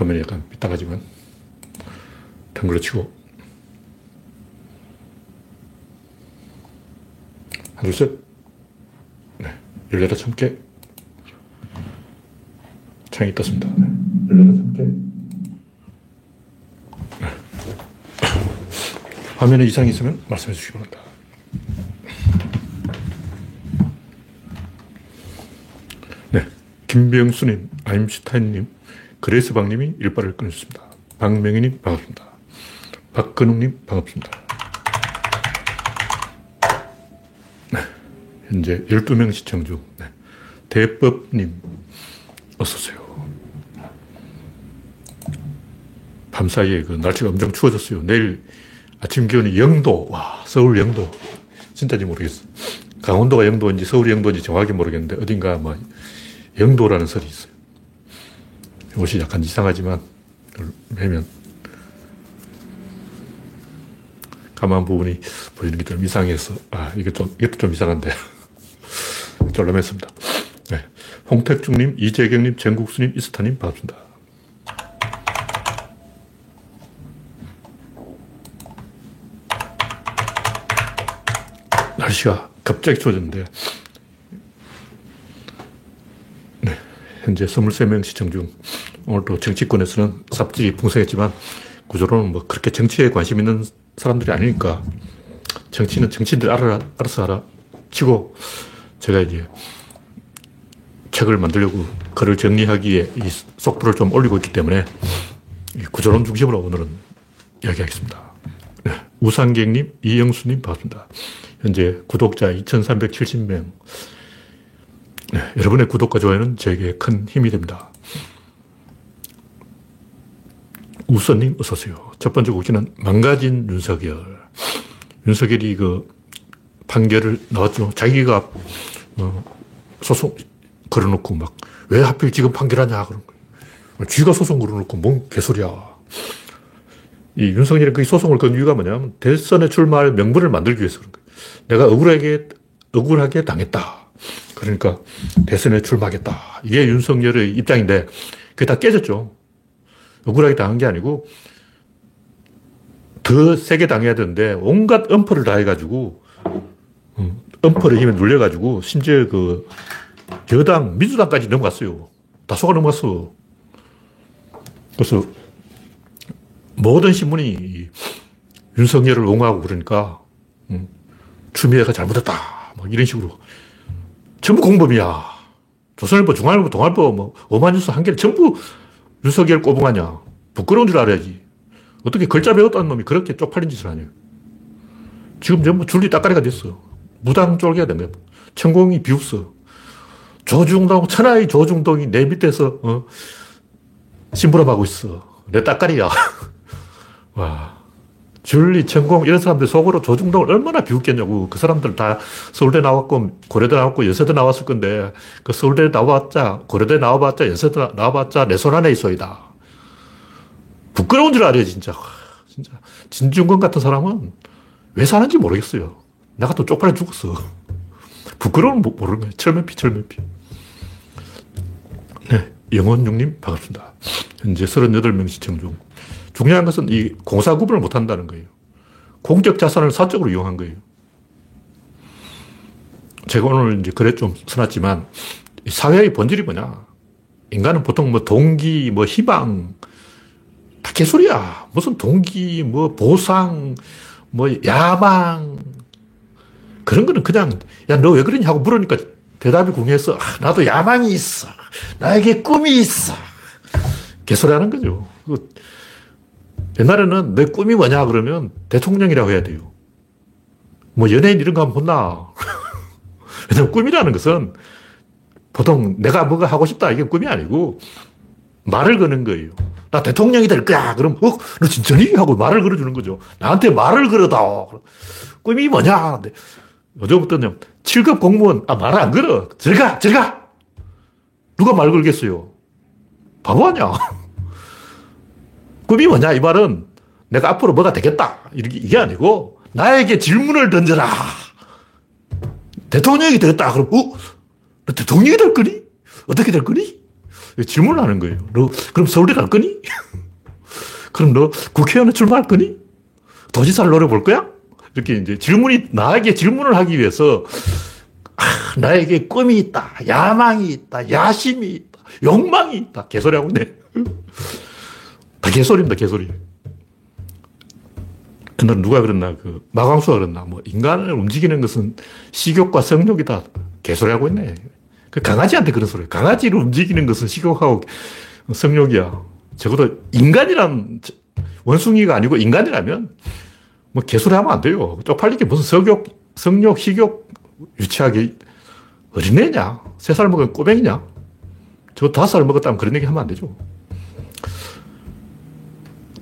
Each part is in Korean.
화면이 약간 삐딱하지만 덩그러 치고 하나 둘셋 네. 열여덟 참깨 창이 떴습니다 네. 열여덟 참깨 네. 화면에 이상이 있으면 말씀해 주시기 바랍니다 네. 김병수님, 아임슈타인님, 그레스방님이 일발을 끊으셨습니다. 박명희님 반갑습니다. 박근웅님 반갑습니다. 네. 현재 12명 시청 중. 네. 대법님, 어서오세요. 밤사이에 그 날씨가 엄청 추워졌어요. 내일 아침 기온이 0도. 와, 서울 0도. 진짜인지 모르겠어. 강원도가 0도인지 서울이 0도인지 정확히 모르겠는데 어딘가 뭐 영도라는 설이 있어요. 이것이 약간 이상하지만, 매면 가만 부분이 보이는 게 좀 이상해서, 아, 이게 좀, 이것도 좀 이상한데. 쫄라맸습니다. 네. 홍택중님, 이재경님, 정국수님, 이스타님, 반갑습니다. 날씨가 갑자기 추워졌는데, 현재 23명 시청 중 오늘도 정치권에서는 삽질이 풍성했지만 구조로는 뭐 그렇게 정치에 관심 있는 사람들이 아니니까 정치는 정치인들 알아, 알아서 알아 치고 제가 이제 책을 만들려고 글을 정리하기에 이 속도를 좀 올리고 있기 때문에 구조론 중심으로 오늘은 이야기하겠습니다. 네. 우상객님, 이영수님 반갑습니다. 현재 구독자 2370명, 네, 여러분의 구독과 좋아요는 저에게 큰 힘이 됩니다. 우선님, 어서 오세요. 첫 번째 곡지는 망가진 윤석열. 윤석열이 그 판결을 나왔죠. 자기가 어, 소송 걸어놓고 막 왜 하필 지금 판결하냐 그런 거예요. 쥐가 소송 걸어놓고 뭔 개소리야. 이 윤석열이 그 소송을 건 이유가 뭐냐면 대선에 출마할 명분을 만들기 위해서 그런 거예요. 내가 억울하게, 억울하게 당했다. 그러니까 대선에 출마하겠다. 이게 윤석열의 입장인데 그게 다 깨졌죠. 억울하게 당한 게 아니고 더 세게 당해야 되는데 온갖 엄포를 다 해가지고 음, 엄포의 힘에 눌려가지고 심지어 그 여당 민주당까지 넘어갔어요. 다 속아 넘어갔어. 그래서 모든 신문이 윤석열을 옹호하고 그러니까 음, 추미애가 잘못했다. 뭐 이런 식으로 전부 공범이야. 조선일보, 중앙일보, 동아일보, 뭐, 어마뉴스 한 개를 전부 윤석열 꼬붕하냐. 부끄러운 줄 알아야지. 어떻게 글자 배웠다는 놈이 그렇게 쪽팔린 짓을 하냐. 지금 전부 줄리 따까리가 됐어. 무당 쫄개가 된 거야. 천공이 비웃어. 조중동, 천하의 조중동이 내 밑에서, 어, 심부름하고 있어. 내 따까리야. 와. 줄리, 천공 이런 사람들 속으로 조중동을 얼마나 비웃겠냐고. 그 사람들 다 서울대 나왔고 고려대 나왔고 연세대 나왔을 건데 그 서울대 나왔자 고려대 나와봤자 연세대 나와봤자 내 손 안에 있어이다. 부끄러운 줄 알아요 진짜. 진짜 진중권 같은 사람은 왜 사는지 모르겠어요. 나 같은 쪽팔려 죽었어. 부끄러운 모르는 거예요. 철면피 철면피. 네, 영원육님 반갑습니다. 현재 38명 시청 중. 중요한 것은 이 공사 구분을 못 한다는 거예요. 공적 자산을 사적으로 이용한 거예요. 제가 오늘 이제 글에 좀 써놨지만 사회의 본질이 뭐냐. 인간은 보통 뭐 동기, 뭐 희망, 다 개소리야. 무슨 동기, 뭐 보상, 뭐 야망. 그런 거는 그냥, 야, 너 왜 그러냐 하고 물으니까 대답이 궁해서, 아, 나도 야망이 있어. 나에게 꿈이 있어. 개소리 하는 거죠. 옛날에는 내 꿈이 뭐냐 그러면 대통령이라고 해야 돼요. 뭐 연예인 이런 거 하면 혼나. 왜냐면 꿈이라는 것은 보통 내가 뭐가 하고 싶다 이게 꿈이 아니고 말을 거는 거예요. 나 대통령이 될 거야. 그럼 어, 너 진짜니? 하고 말을 걸어주는 거죠. 나한테 말을 걸어다. 꿈이 뭐냐? 근데 어제부터는 7급 공무원, 아, 말을 안 걸어. 들어가, 들어가! 누가 말 걸겠어요? 바보 아니야. 꿈이 뭐냐? 이 말은 내가 앞으로 뭐가 되겠다. 이게 아니고 나에게 질문을 던져라. 대통령이 되겠다. 그럼, 어? 너 대통령이 될 거니? 어떻게 될 거니? 질문을 하는 거예요. 너, 그럼 서울대 갈 거니? 그럼 너 국회의원에 출마할 거니? 도지사를 노려볼 거야? 이렇게 이제 질문이, 나에게 질문을 하기 위해서, 아, 나에게 꿈이 있다, 야망이 있다, 야심이 있다, 욕망이 있다. 개소리 하고 있네. 다 개소리입니다, 개소리. 옛날 누가 그랬나, 그, 마광수가 그랬나, 뭐, 인간을 움직이는 것은 식욕과 성욕이다. 개소리하고 있네. 그 강아지한테 그런 소리. 강아지를 움직이는 것은 식욕하고 성욕이야. 적어도 인간이란 원숭이가 아니고 인간이라면 뭐 개소리 하면 안 돼요. 쪽팔리게 무슨 성욕, 성욕, 식욕 유치하게 어린애냐? 세 살 먹은 꼬맹이냐? 저 다섯 살 먹었다면 그런 얘기 하면 안 되죠.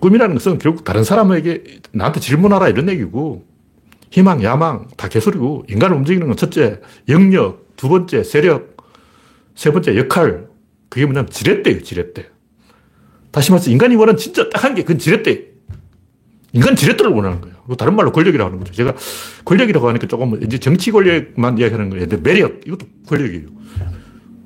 꿈이라는 것은 결국 다른 사람에게 나한테 질문하라 이런 얘기고 희망, 야망 다 개소리고 인간을 움직이는 건 첫째 영역, 두 번째 세력, 세 번째 역할 그게 뭐냐면 지렛대예요, 지렛대. 다시 말해서 인간이 원하는 진짜 딱 한 게 그건 지렛대. 인간 지렛대를 원하는 거예요. 다른 말로 권력이라고 하는 거죠. 제가 권력이라고 하니까 조금 이제 정치 권력만 이야기하는 거예요. 근데 매력, 이것도 권력이에요.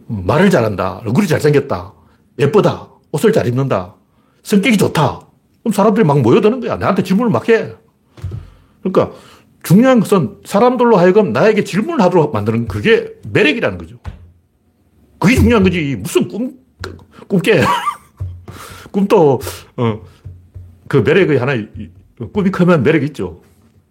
어, 말을 잘한다. 얼굴이 잘생겼다. 예쁘다. 옷을 잘 입는다. 성격이 좋다. 그럼 사람들이 막 모여드는 거야. 나한테 질문을 막 해. 그러니까 중요한 것은 사람들로 하여금 나에게 질문을 하도록 만드는 그게 매력이라는 거죠. 그게 중요한 거지. 무슨 꿈, 꿈깨. 꿈도, 어, 그 매력의 하나, 꿈이 크면 매력이 있죠.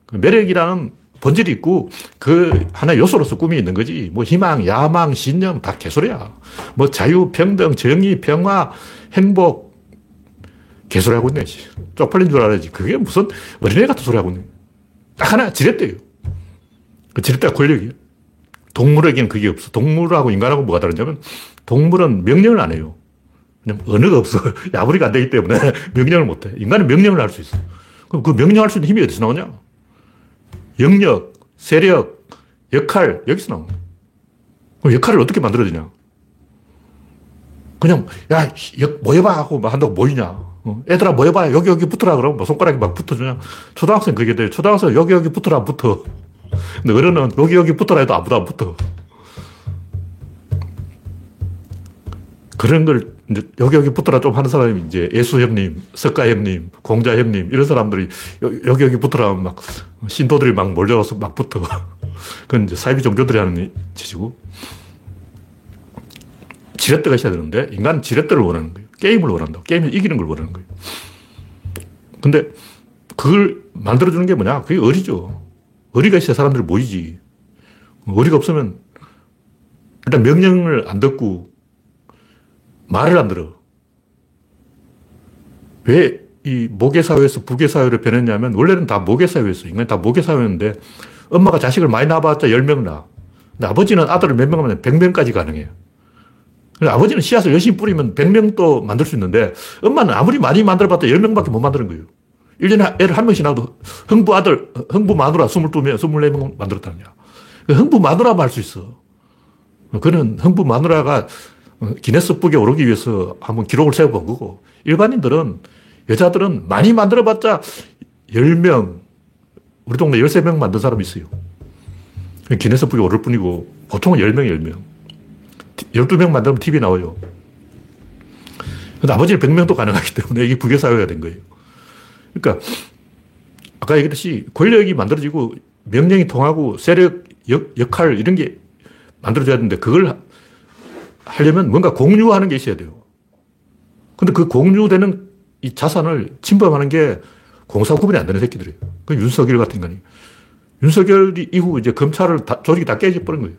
그 매력이라는 본질이 있고 그 하나의 요소로서 꿈이 있는 거지. 뭐 희망, 야망, 신념 다 개소리야. 뭐 자유, 평등, 정의, 평화, 행복 개소리 하고 있네. 쪽팔린 줄 알아야지. 그게 무슨 어린애 같은 소리 하고 있네. 딱 하나 지렛대요. 그 지렛대가 권력이에요. 동물에게는 그게 없어. 동물하고 인간하고 뭐가 다르냐면 동물은 명령을 안 해요. 그냥 언어가 없어. 야부리가 안 되기 때문에 명령을 못 해. 인간은 명령을 할 수 있어. 그럼 그 명령할 수 있는 힘이 어디서 나오냐? 영역, 세력, 역할, 여기서 나오는 그럼 역할을 어떻게 만들어지냐? 그냥, 야, 모여봐 하고 한다고 모이냐? 어, 애들아 모여봐. 여기, 여기 붙어라. 그러면 뭐 손가락이 막 붙어주냐? 초등학생 그게 돼. 초등학생 여기, 여기 붙어라. 붙어. 근데 어른은 여기, 여기 붙어라 해도 아무도 안 붙어. 그런 걸 이제 여기 여기 붙어라 좀 하는 사람이 이제 예수 형님, 석가 형님, 공자 형님 이런 사람들이 여기 여기 붙어라 막 신도들이 막 몰려와서 막 붙어. 그건 이제 사이비 종교들이 하는 짓이고 지렛대가 있어야 되는데 인간은 지렛대를 원하는 거예요. 게임을 원한다. 게임을 이기는 걸 원하는 거예요. 근데 그걸 만들어주는 게 뭐냐? 그게 어리죠. 어리가 있어야 사람들이 모이지. 어리가 없으면 일단 명령을 안 듣고 말을 안 들어. 왜 이 모계사회에서 부계사회로 변했냐면 원래는 다 모계사회였어. 인간이 다 모계사회였는데 엄마가 자식을 많이 낳아봤자 10명 낳아. 근데 아버지는 아들을 몇 명 하면 100명까지 가능해요. 아버지는 씨앗을 열심히 뿌리면 100명도 만들 수 있는데 엄마는 아무리 많이 만들어봤자 10명밖에 못 만드는 거예요. 1년에 애를 한 명씩 낳아도 흥부 아들, 흥부 마누라 22명, 24명 만들었다는 거야. 그 흥부 마누라만 할 수 있어. 그는 흥부 마누라가 기네스북에 오르기 위해서 한번 기록을 세워본 거고, 일반인들은, 여자들은 많이 만들어봤자 10명, 우리 동네 13명 만든 사람이 있어요. 기네스북에 오를 뿐이고, 보통은 10명, 10명. 12명 만들면 TV 나와요. 아버지는 100명도 가능하기 때문에 이게 부계사회가 된 거예요. 그러니까, 아까 얘기했듯이 권력이 만들어지고 명령이 통하고 세력, 역, 역할 이런 게 만들어져야 되는데 그걸 하려면 뭔가 공유하는 게 있어야 돼요. 근데 그 공유되는 이 자산을 침범하는 게 공사 구분이 안 되는 새끼들이에요. 그 윤석열 같은 인간이. 윤석열이 이후 이제 검찰을 다, 조직이 다 깨져버린 거예요.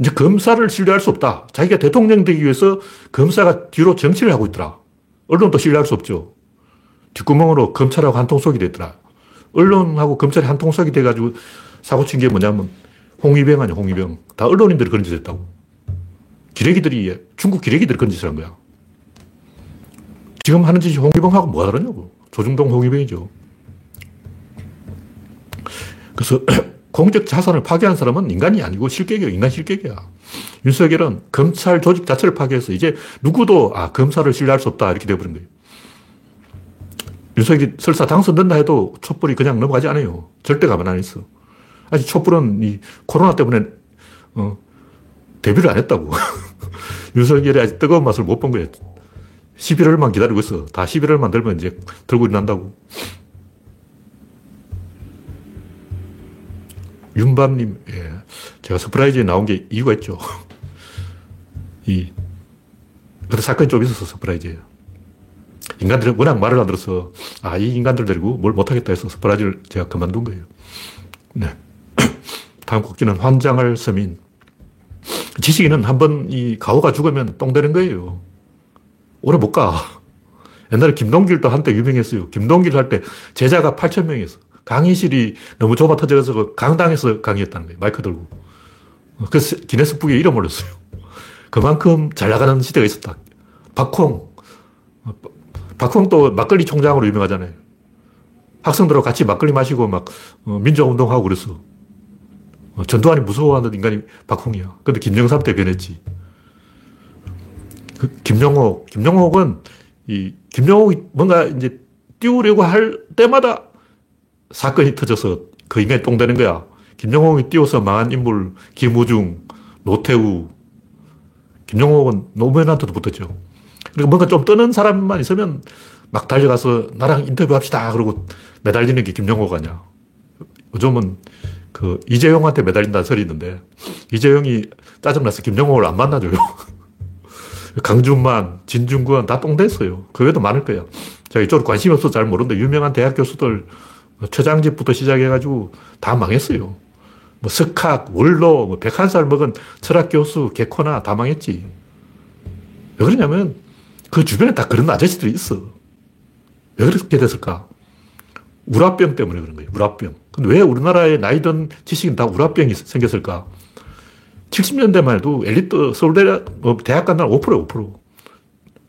이제 검사를 신뢰할 수 없다. 자기가 대통령 되기 위해서 검사가 뒤로 정치를 하고 있더라. 언론도 신뢰할 수 없죠. 뒷구멍으로 검찰하고 한통속이 됐더라. 언론하고 검찰이 한통속이 돼가지고 사고 친 게 뭐냐면 홍위병 아니야, 홍위병. 다 언론인들이 그런 짓 했다고. 기레기들이, 중국 기레기들이 그런 짓을 한 거야. 지금 하는 짓이 홍위병하고 뭐가 다르냐고. 조중동 홍위병이죠. 그래서 공적 자산을 파괴한 사람은 인간이 아니고 실격이야. 인간 실격이야. 윤석열은 검찰 조직 자체를 파괴해서 이제 누구도 아, 검사를 신뢰할 수 없다. 이렇게 되어버린 거예요. 윤석열이 설사 당선된다 해도 촛불이 그냥 넘어가지 않아요. 절대 가만 안 있어. 아직 촛불은 이 코로나 때문에 어, 데뷔를 안 했다고. 윤석열이 아직 뜨거운 맛을 못 본 거예요. 11월만 기다리고 있어. 다 11월만 들면 이제 들고 일난다고. 윤밤님, 예. 제가 서프라이즈에 나온 게 이유가 있죠. 이, 근데 사건이 좀 있어서 서프라이즈예요. 인간들은 워낙 말을 안 들어서, 아, 이 인간들 데리고 뭘 못하겠다 해서 서프라이즈를 제가 그만둔 거예요. 네. 다음 곡기는 환장할 서민. 지식인은 한 번 이 가오가 죽으면 똥 되는 거예요. 오래 못 가. 옛날에 김동길도 한때 유명했어요. 김동길 할 때 제자가 8천 명이었어. 강의실이 너무 좁아 터져서 그 강당에서 강의했다는 거예요. 마이크 들고. 그래서 기네스북에 이름 올렸어요. 그만큼 잘 나가는 시대가 있었다. 박홍. 박홍도 막걸리 총장으로 유명하잖아요. 학생들하고 같이 막걸리 마시고 막 어, 민주운동하고 그랬어. 어, 전두환이 무서워하는 인간이 박홍이야. 근데 김정삼 때 변했지. 그 김영옥, 김영옥은 이 김영옥이 뭔가 이제 띄우려고 할 때마다 사건이 터져서 그 인간이 똥 되는 거야. 김영옥이 띄워서 망한 인물, 김우중, 노태우. 김영옥은 노무현한테도 붙었죠. 그러니까 뭔가 좀 뜨는 사람만 있으면 막 달려가서 나랑 인터뷰합시다. 그러고 매달리는 게 김영옥 아니야. 요즘은 그 이재용한테 매달린다는 설이 있는데 이재용이 짜증나서 김영옥을 안 만나줘요. 강준만, 진중권 다 똥됐어요. 그 외에도 많을 거야. 제가 이쪽으로 관심이 없어서 잘 모르는데 유명한 대학 교수들 최장집부터 시작해가지고 다 망했어요. 뭐 석학, 원로, 뭐 백한살 먹은 철학 교수, 개코나 다 망했지. 왜 그러냐면 그 주변에 다 그런 아저씨들이 있어. 왜 그렇게 됐을까? 우라병 때문에 그런 거예요. 우라병. 근데 왜 우리나라의 나이든 지식인 다 우라병이 생겼을까? 70년대만 해도 엘리트 서울대 뭐 대학 간다는 5%예요, 5%.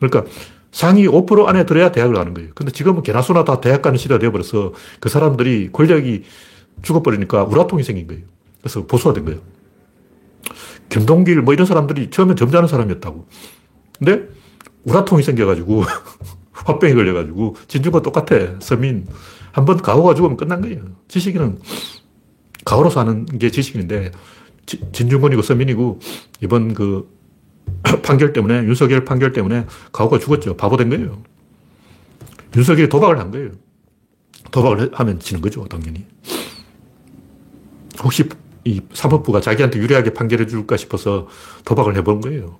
그러니까 상위 5% 안에 들어야 대학을 가는 거예요. 근데 지금은 개나 소나 다 대학 가는 시대가 되어버려서 그 사람들이 권력이 죽어버리니까 우라통이 생긴 거예요. 그래서 보수화 된 거예요. 김동길 뭐 이런 사람들이 처음엔 점잖은 사람이었다고. 근데 우라통이 생겨가지고 화병이 걸려가지고 진주가 똑같아. 서민. 한 번 가오가 죽으면 끝난 거예요. 지식인은 가오로 사는 게 지식인인데 진중권이고 서민이고 이번 그 판결 때문에 윤석열 판결 때문에 가오가 죽었죠. 바보 된 거예요. 윤석열이 도박을 한 거예요. 도박을 하면 지는 거죠, 당연히. 혹시 이 사법부가 자기한테 유리하게 판결해 줄까 싶어서 도박을 해본 거예요.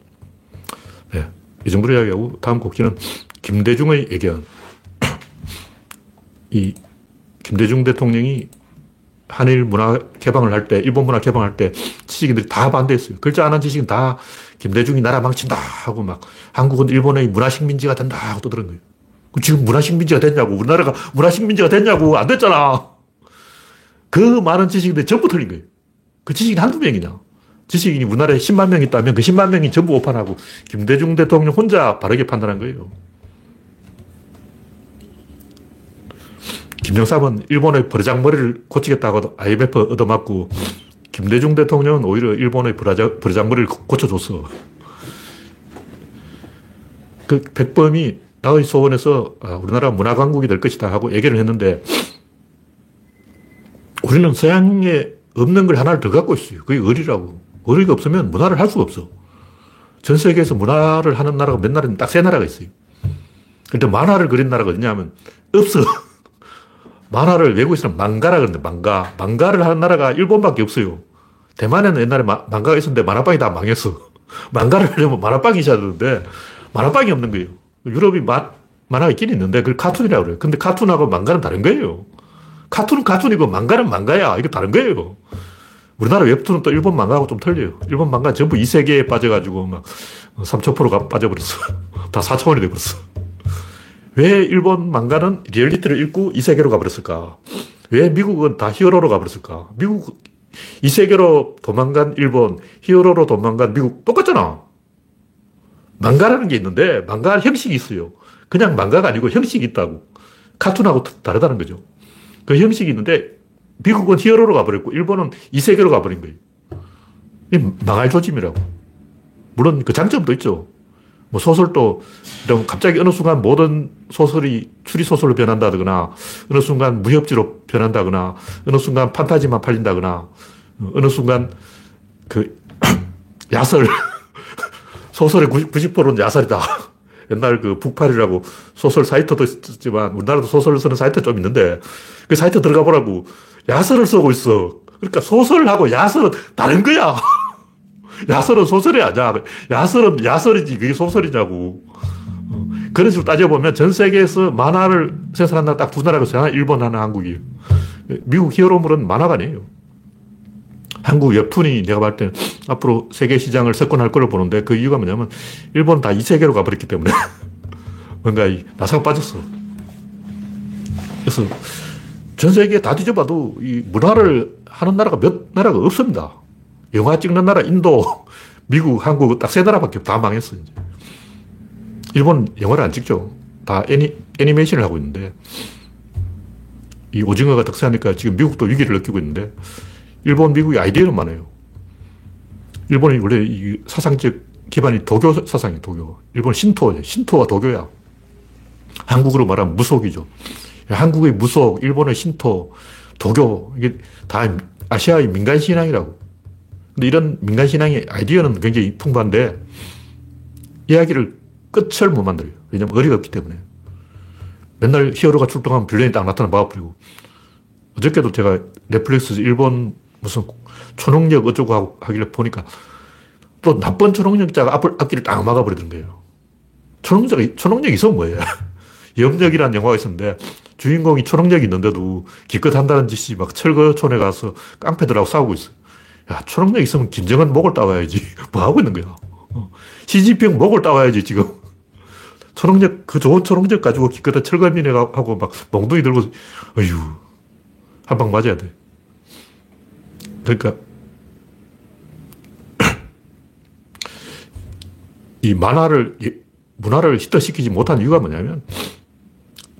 네. 이 정도로 이야기하고 다음 곡지는 김대중의 애견. 이 김대중 대통령이 한일 문화 개방을 할 때, 일본 문화 개방할 때 지식인들이 다 반대했어요. 글자 안 한 지식인 다 김대중이 나라 망친다 하고 막 한국은 일본의 문화식민지가 된다 하고 떠드는 거예요. 지금 문화식민지가 됐냐고. 우리나라가 문화식민지가 됐냐고. 안 됐잖아. 그 많은 지식인들이 전부 틀린 거예요. 그 지식인 한두 명이냐. 지식인이 우리나라에 10만 명 있다면 그 10만 명이 전부 오판하고 김대중 대통령 혼자 바르게 판단한 거예요. 김정삼은 일본의 버르장머리를 고치겠다고 IMF 얻어맞고 김대중 대통령은 오히려 일본의 버르장머리를 고쳐줬어. 그 백범이 나의 소원에서 아, 우리나라 문화강국이 될 것이다 하고 얘기를 했는데 우리는 서양에 없는 걸 하나를 더 갖고 있어요. 그게 의리라고. 의리가 없으면 문화를 할 수가 없어. 전 세계에서 문화를 하는 나라가 몇 나라는 딱 세 나라가 있어요. 근데 만화를 그린 나라가 어디냐면 없어. 만화를 외국에서는 망가라 그러는데 망가. 망가를 하는 나라가 일본밖에 없어요. 대만에는 옛날에 마, 망가가 있었는데 만화방이 다 망했어. 망가를 하려면 만화방이 있어야 되는데 만화방이 없는 거예요. 유럽이 마, 만화가 있긴 있는데 그걸 카툰이라고 그래요. 근데 카툰하고 망가는 다른 거예요. 카툰은 카툰이고 망가는 망가야. 이거 다른 거예요. 우리나라 웹툰은 또 일본 망가하고 좀 틀려요. 일본 망가 전부 이 세계에 빠져가지고 막 3,000%가 빠져버렸어. 다 4차원이 돼버렸어. 왜 일본 망가는 리얼리티를 잃고 이세계로 가버렸을까? 왜 미국은 다 히어로로 가버렸을까? 미국, 이세계로 도망간 일본, 히어로로 도망간 미국 똑같잖아. 망가라는 게 있는데, 망가 형식이 있어요. 그냥 망가가 아니고 형식이 있다고. 카툰하고 다르다는 거죠. 그 형식이 있는데, 미국은 히어로로 가버렸고, 일본은 이세계로 가버린 거예요. 망할 조짐이라고. 물론 그 장점도 있죠. 뭐 소설도 갑자기 어느 순간 모든 소설이 추리소설로 변한다거나 어느 순간 무협지로 변한다거나 어느 순간 판타지만 팔린다거나 어느 순간 그 야설. 소설의 90%는 야설이다. 옛날 그 북팔이라고 소설 사이트도 있지만 우리나라도 소설 쓰는 사이트 좀 있는데 그 사이트 들어가 보라고 야설을 쓰고 있어. 그러니까 소설하고 야설은 다른 거야. 야설은 소설이 아니야. 야설은 야설이지 그게 소설이냐고. 어, 그런 식으로 따져보면 전 세계에서 만화를 생산한 나라 딱 두 나라가 있어요. 하나 일본, 하나 한국이에요. 미국 히어로물은 만화가 아니에요. 한국 웹툰이 내가 봤을 때 앞으로 세계 시장을 석권할 거로 보는데 그 이유가 뭐냐면 일본은 다 이 세계로 가버렸기 때문에 뭔가 이 나사가 빠졌어. 그래서 전 세계에 다 뒤져봐도 이 문화를 하는 나라가 몇 나라가 없습니다. 영화 찍는 나라 인도, 미국, 한국 딱 세 나라밖에 다 망했어. 이제. 일본 영화를 안 찍죠. 다 애니, 애니메이션을 하고 있는데 이 오징어가 득세하니까 지금 미국도 위기를 느끼고 있는데 일본, 미국이 아이디어는 많아요. 일본이 원래 이 사상적 기반이 도교 사상이에요, 도교. 일본 신토, 신토와 도교야. 한국으로 말하면 무속이죠. 한국의 무속, 일본의 신토, 도교, 이게 다 아시아의 민간 신앙이라고. 근데 이런 민간신앙의 아이디어는 굉장히 풍부한데 이야기를 끝을 못 만들어요. 왜냐면 어리가 없기 때문에. 맨날 히어로가 출동하면 빌런이 딱 나타나 막아버리고. 어저께도 제가 넷플릭스 일본 무슨 초능력 어쩌고 하고 하길래 보니까 또 나쁜 초능력자가 앞을, 앞길을 딱 막아버리는 거예요. 초능력이, 초능력이 있으면 뭐예요? 염력이라는 영화가 있었는데 주인공이 초능력이 있는데도 기껏 한다는 짓이 막 철거촌에 가서 깡패들하고 싸우고 있어요. 야, 초능력 있으면 김정은 목을 따와야지. 뭐 하고 있는 거야. 어. 시진핑 목을 따와야지, 지금. 초능력, 그 좋은 초능력 가지고 기껏 철거민에 하고 막 몽둥이 들고, 어휴, 한 방 맞아야 돼. 그러니까 이 만화를 문화를 히트시키지 못한 이유가 뭐냐면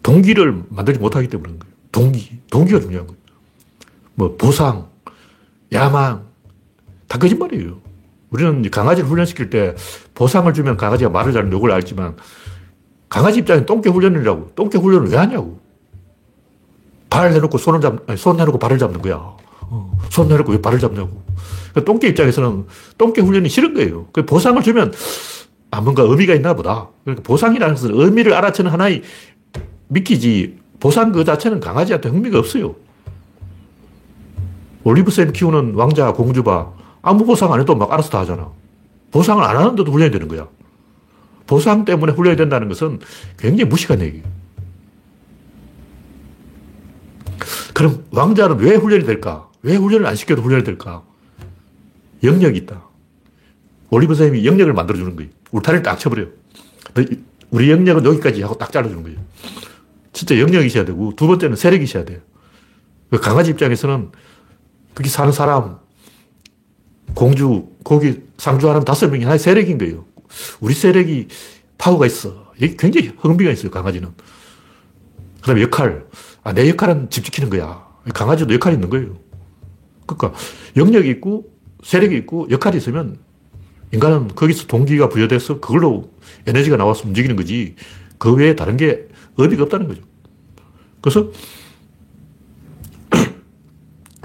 동기를 만들지 못하기 때문인 거예요. 동기, 동기가 중요한 거예요. 뭐 보상, 야망 다 거짓말이에요. 우리는 강아지를 훈련시킬 때 보상을 주면 강아지가 말을 잘하는 욕을 알지만 강아지 입장에 똥개 훈련이라고. 똥개 훈련을 왜 하냐고. 발 해놓고 손을 잡, 아니, 손 해놓고 발을 잡는 거야. 어, 손 내놓고 왜 발을 잡냐고. 그러니까 똥개 입장에서는 똥개 훈련이 싫은 거예요. 그 보상을 주면 아, 뭔가 의미가 있나 보다. 그러니까 보상이라는 것은 의미를 알아채는 하나의 미끼지 보상 그 자체는 강아지한테 흥미가 없어요. 올리브쌤 키우는 왕자, 공주봐. 아무 보상 안 해도 막 알아서 다 하잖아. 보상을 안 하는데도 훈련이 되는 거야. 보상 때문에 훈련이 된다는 것은 굉장히 무식한 얘기예요. 그럼 왕자는 왜 훈련이 될까? 왜 훈련을 안 시켜도 훈련이 될까? 영역이 있다. 올리브 쌤이 영역을 만들어주는 거예요. 울타리를 딱 쳐버려요. 우리 영역은 여기까지 하고 딱 잘라주는 거예요. 진짜 영역이 있어야 되고, 두 번째는 세력이 있어야 돼요. 그 강아지 입장에서는 거기 사는 사람, 공주, 거기 상주하는 다섯 명이 하나의 세력인 거예요. 우리 세력이 파워가 있어. 굉장히 흥미가 있어요, 강아지는. 그 다음에 역할. 아, 내 역할은 집 지키는 거야. 강아지도 역할이 있는 거예요. 그러니까 영역이 있고 세력이 있고 역할이 있으면 인간은 거기서 동기가 부여돼서 그걸로 에너지가 나와서 움직이는 거지 그 외에 다른 게 의미가 없다는 거죠. 그래서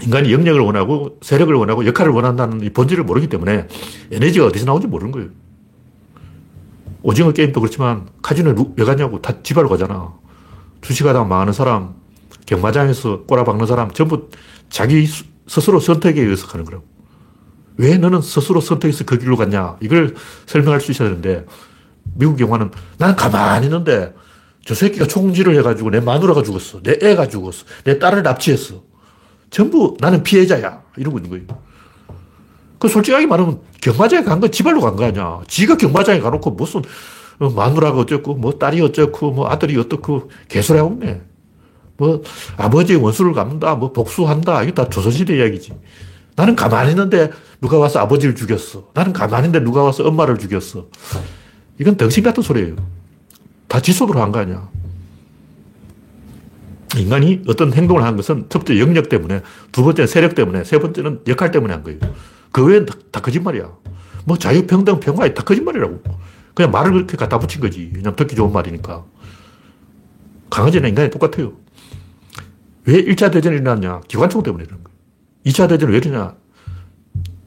인간이 영역을 원하고 세력을 원하고 역할을 원한다는 이 본질을 모르기 때문에 에너지가 어디서 나오는지 모르는 거예요. 오징어 게임도 그렇지만 카지노에 왜 가냐고 다 지발로 가잖아. 주식하다가 망하는 사람, 경마장에서 꼬라박는 사람 전부 자기 스스로 선택에 의해서 가는 거라고. 왜 너는 스스로 선택해서 그 길로 갔냐? 이걸 설명할 수 있어야 되는데, 미국 영화는 나는 가만히 있는데, 저 새끼가 총질을 해가지고 내 마누라가 죽었어. 내 애가 죽었어. 내 딸을 납치했어. 전부 나는 피해자야. 이러고 있는 거예요. 그 솔직하게 말하면 경마장에 간 건 지발로 간 거 아니야. 지가 경마장에 가놓고 무슨 어, 마누라가 어쩌고, 뭐 딸이 어쩌고, 뭐 아들이 어떻고, 개소리 하고 있네. 뭐 아버지의 원수를 갚는다, 뭐 복수한다. 이게 다 조선시대 이야기지. 나는 가만히 있는데 누가 와서 아버지를 죽였어. 나는 가만히 있는데 누가 와서 엄마를 죽였어. 이건 덩신 같은 소리예요. 다 지속으로 한 거 아니야. 인간이 어떤 행동을 한 것은 첫 번째 영역 때문에, 두 번째는 세력 때문에, 세 번째는 역할 때문에 한 거예요. 그 외엔 다, 다 거짓말이야. 뭐 자유 평등, 평화에 다 거짓말이라고. 그냥 말을 그렇게 갖다 붙인 거지. 그냥 듣기 좋은 말이니까. 강아지나 인간이 똑같아요. 왜 1차 대전이 일어났냐? 기관총 때문에 일어난 거예요. 2차 대전은 왜 일어나?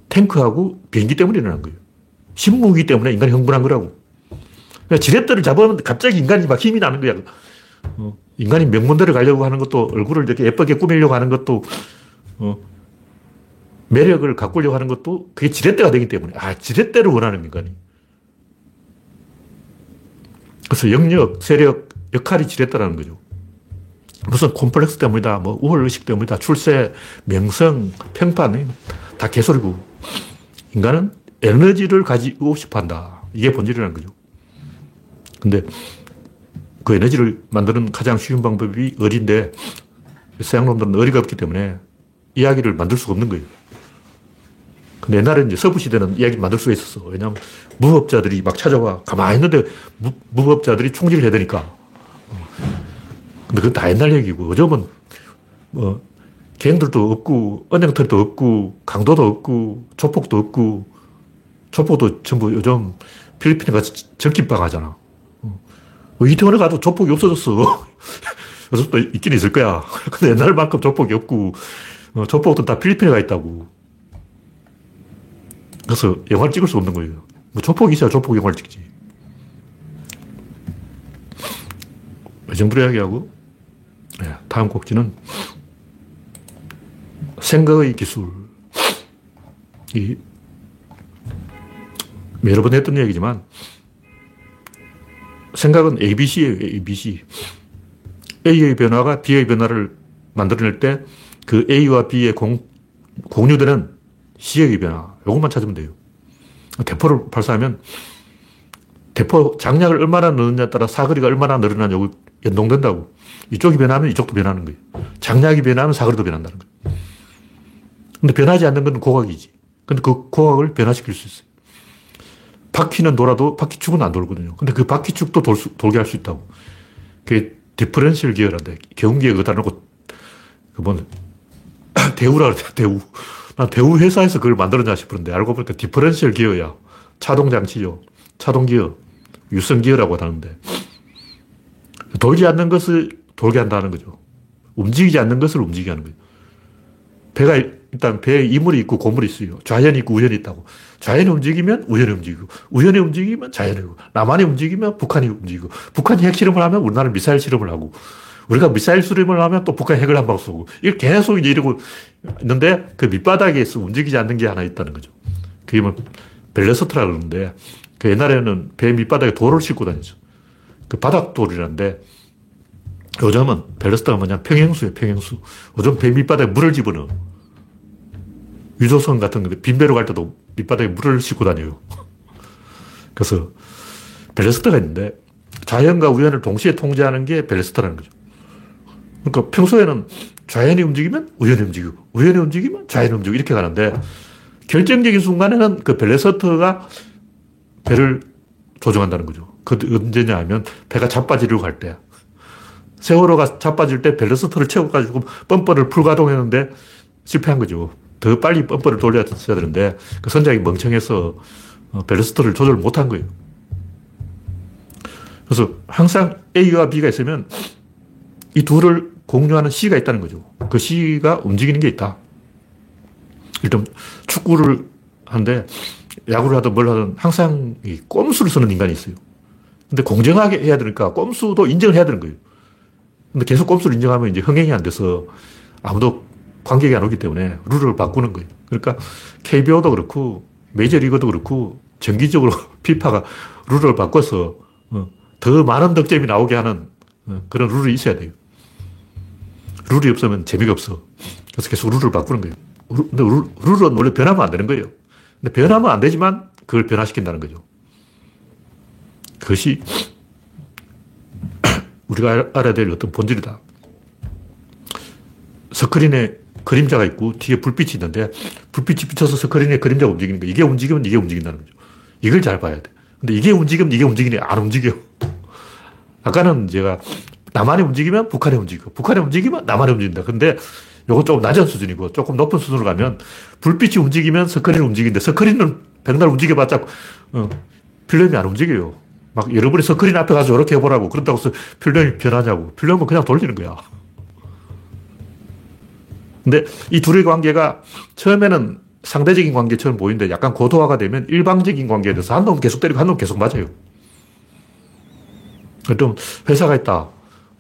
탱크하고 비행기 때문에 일어난 거예요. 신무기 때문에 인간이 흥분한 거라고. 그러니까 지렛대를 잡으면 갑자기 인간이 막 힘이 나는 거야. 어, 인간이 명문대를 가려고 하는 것도 얼굴을 이렇게 예쁘게 꾸미려고 하는 것도 어, 매력을 가꾸려고 하는 것도 그게 지렛대가 되기 때문에 아 지렛대를 원하는 인간이. 그래서 영역, 세력, 역할이 지렛대라는 거죠. 무슨 콤플렉스 때문이다, 뭐 우월의식 때문이다, 출세, 명성, 평판, 다 개소리고. 인간은 에너지를 가지고 싶어 한다. 이게 본질이라는 거죠. 근데 그 에너지를 만드는 가장 쉬운 방법이 어리인데 서양놈들은 어리가 없기 때문에 이야기를 만들 수가 없는 거예요. 근데 옛날에 이제 서부 시대는 이야기를 만들 수가 있었어. 왜냐하면 무법자들이 막 찾아와. 가만히 있는데 무, 무법자들이 총질을 해야 되니까. 근데 그건 다 옛날 얘기고 요즘은 뭐 갱들도 없고 은행털도 없고 강도도 없고 조폭도 없고 조폭도 전부 요즘 필리핀에 가서 전기빵 하잖아. 뭐 이태원에 가도 조폭이 없어졌어. 요즘도 있긴 있을 거야. 근데 옛날만큼 조폭이 없고 어, 조폭도 다 필리핀에 가 있다고. 그래서 영화를 찍을 수 없는 거예요. 뭐 조폭이 있어야 조폭 영화를 찍지. 이 정도로 이야기하고, 네, 다음 곡지는 생각의 기술. 이, 여러 번 했던 얘기지만, 생각은 ABC예요, ABC. A의 변화가 B의 변화를 만들어낼 때, 그 A와 B의 공, 공유되는 C의 변화. 이것만 찾으면 돼요. 대포를 발사하면, 대포 장약을 얼마나 넣느냐에 따라 사거리가 얼마나 늘어나냐, 연동된다고. 이쪽이 변하면 이쪽도 변하는 거예요. 장약이 변하면 사거리도 변한다는 거예요. 근데 변하지 않는 건 고각이지. 근데 그 고각을 변화시킬 수 있어요. 바퀴는 돌아도 바퀴축은 안 돌거든요. 근데 그 바퀴축도 돌 수, 돌게 할 수 있다고. 그게 differential gear란데. 경운기에 그 다 놓고, 그 뭐, 대우라 그래, 대우. 난 대우 회사에서 그걸 만들었냐 싶었는데 알고 보니까 differential gear야. 차동 장치죠. 차동 기어. 유선 기어라고 하는데. 돌지 않는 것을 돌게 한다는 거죠. 움직이지 않는 것을 움직이게 하는 거예요. 배가 일단 배에 이물이 있고 고물이 있어요. 좌연이 있고 우연이 있다고. 좌연이 움직이면 우연이 움직이고, 우연이 움직이면 움직이고, 남한이 움직이면 북한이 움직이고, 북한이 핵 실험을 하면 우리나라는 미사일 실험을 하고, 우리가 미사일 실험을 하면 또 북한이 핵을 한 방 쏘고, 이걸 계속 이제 이러고 있는데 그 밑바닥에서 움직이지 않는 게 하나 있다는 거죠. 그게 뭐 벨레스트라 그러는데, 그 옛날에는 배 밑바닥에 돌을 싣고 다니죠. 그 바닥돌이라는데, 요즘은 벨레스트가 뭐냐, 평행수예요, 평행수. 요즘 배 밑바닥에 물을 집어넣어. 유조선 같은 거 빈배로 갈 때도 밑바닥에 물을 싣고 다녀요. 그래서 벨레스트가 있는데 자연과 우연을 동시에 통제하는 게 벨레스트라는 거죠. 그러니까 평소에는 자연이 움직이면 우연이 움직이고 우연이 움직이면 자연이 움직이고 이렇게 가는데 결정적인 순간에는 그 벨레스트가 배를 조정한다는 거죠. 그 언제냐 하면 배가 자빠지려고 할 때. 세월호가 자빠질 때 벨레스트를 채워가지고 펌퍼를 풀가동했는데 실패한 거죠. 더 빨리 펌프를 돌렸어야 되는데 그 선장이 멍청해서 어, 벨스트를 조절 못한 거예요. 그래서 항상 A와 B가 있으면 이 둘을 공유하는 C가 있다는 거죠. 그 C가 움직이는 게 있다. 일단 축구를 하는데 야구를 하든 뭘 하든 항상 이 꼼수를 쓰는 인간이 있어요. 근데 공정하게 해야 되니까 꼼수도 인정을 해야 되는 거예요. 근데 계속 꼼수를 인정하면 이제 흥행이 안 돼서 아무도 관객이 안 오기 때문에 룰을 바꾸는 거예요. 그러니까 KBO도 그렇고 메이저리그도 그렇고 정기적으로 피파가 룰을 바꿔서 어, 더 많은 득점이 나오게 하는 어, 그런 룰이 있어야 돼요. 룰이 없으면 재미가 없어. 그래서 계속 룰을 바꾸는 거예요. 근데 룰 은 원래 변하면 안 되는 거예요. 근데 변하면 안 되지만 그걸 변화시킨다는 거죠. 그것이 우리가 알아야 될 어떤 본질이다. 스크린에 그림자가 있고 뒤에 불빛이 있는데 불빛이 비쳐서 스크린에 그림자가 움직이는 거 이게 움직이면 이게 움직인다는 거죠. 이걸 잘 봐야 돼. 근데 이게 움직이면 이게 움직이니 안 움직여. 아까는 제가 남한이 움직이면 북한이 움직이고 북한이 움직이면 남한이 움직인다. 근데 이거 조금 낮은 수준이고 조금 높은 수준으로 가면 불빛이 움직이면 스크린이 움직이는데 스크린은 백날 움직여봤자 어, 필름이 안 움직여요. 막 여러분이 스크린 앞에 가서 이렇게 해보라고 그런다고 해서 필름이 변하냐고. 필름은 그냥 돌리는 거야. 근데 이 둘의 관계가 처음에는 상대적인 관계처럼 보이는데 약간 고도화가 되면 일방적인 관계에 대해서 한 놈 계속 때리고 한 놈 계속 맞아요. 좀 회사가 있다.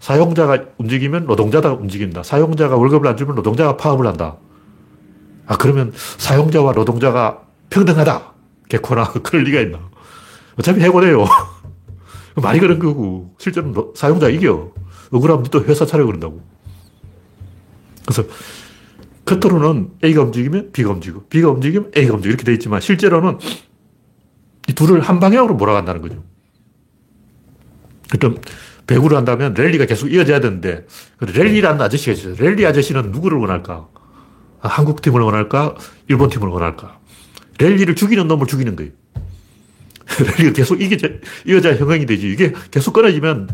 사용자가 움직이면 노동자가 움직인다. 사용자가 월급을 안 주면 노동자가 파업을 한다. 아, 그러면 사용자와 노동자가 평등하다. 개코나 그럴 리가 있나. 어차피 해고돼요. 말이 그런 거고. 실제로는 사용자 이겨. 억울하면 또 회사 차려 그런다고. 그래서 겉으로는 A가 움직이면 B가 움직이고, B가 움직이면 A가 움직이고, 이렇게 돼 있지만, 실제로는 이 둘을 한 방향으로 몰아간다는 거죠. 그럼 배구를 한다면 랠리가 계속 이어져야 되는데, 랠리라는 아저씨가 있어요. 랠리 아저씨는 누구를 원할까? 아, 한국 팀을 원할까? 일본 팀을 원할까? 랠리를 죽이는 놈을 죽이는 거예요. 랠리가 계속 이어져야 형성이 되지. 이게 계속 끊어지면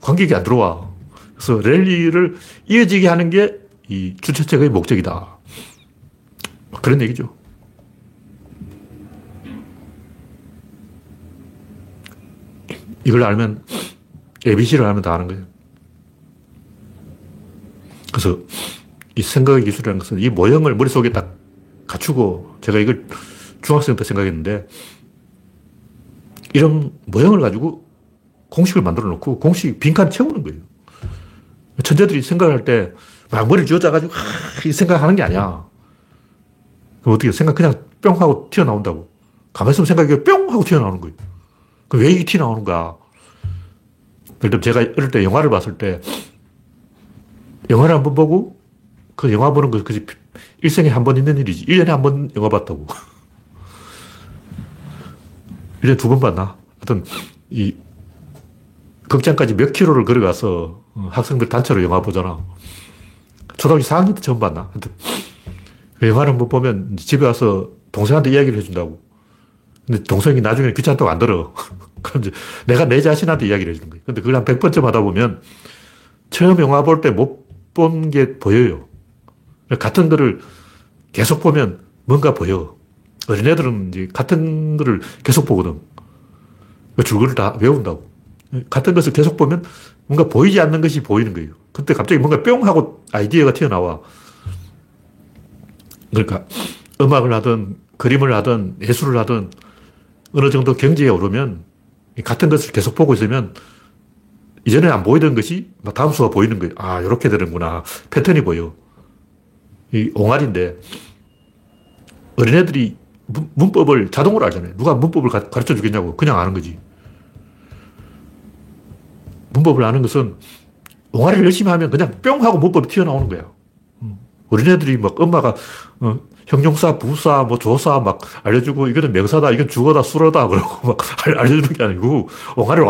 관객이 안 들어와. 그래서 랠리를 이어지게 하는 게 이 주최측의 목적이다. 그런 얘기죠. 이걸 알면, ABC를 알면 다 아는 거예요. 그래서 이 생각의 기술이라는 것은 이 모형을 머릿속에 딱 갖추고 제가 이걸 중학생 때 생각했는데 이런 모형을 가지고 공식을 만들어 놓고 공식 빈칸 채우는 거예요. 천재들이 생각할 때 막 머리를 쥐어짜가지고 이 생각하는 게 아니야. 그럼 어떻게 생각 그냥 뿅 하고 튀어나온다고. 가만히 있으면 생각이 뿅 하고 튀어나오는 거예요. 그럼 왜 이게 튀어나오는가? 예를 들면 제가 어릴 때 영화를 봤을 때 영화를 한 번 보고 그 영화 보는 거 그지 일생에 한 번 있는 일이지. 1년에 한 번 영화 봤다고. 1년에 두 번 봤나? 하여튼 이 극장까지 몇 킬로를 걸어가서 학생들 단체로 영화 보잖아. 초등학교 4학년 때 처음 봤나? 영화를 못 보면 집에 와서 동생한테 이야기를 해준다고. 근데 동생이 나중에 귀찮다고 안 들어. 그럼 이제 내가 내 자신한테 이야기를 해주는 거예요. 근데 그걸 한 100번쯤 하다 보면 처음 영화 볼 때 못 본 게 보여요. 같은 거를 계속 보면 뭔가 보여. 어린애들은 이제 같은 거를 계속 보거든. 그 줄거리를 다 외운다고. 같은 것을 계속 보면 뭔가 보이지 않는 것이 보이는 거예요. 그때 갑자기 뭔가 뿅 하고 아이디어가 튀어나와. 그러니까 음악을 하든 그림을 하든 예술을 하든 어느 정도 경지에 오르면 같은 것을 계속 보고 있으면 이전에 안 보이던 것이 다음 수가 보이는 거예요. 아, 이렇게 되는구나. 패턴이 보여. 이 옹알인데 어린애들이 문법을 자동으로 알잖아요. 누가 문법을 가르쳐 주겠냐고. 그냥 아는 거지. 문법을 아는 것은 옹알이를 열심히 하면 그냥 뿅 하고 문법이 튀어나오는 거야. 음. 어린애들이 막 엄마가 어, 형용사, 부사, 뭐 조사 막 알려주고 이거는 명사다, 이건 주어다, 수어다 그러고 막 알려주는 게 아니고 옹알이를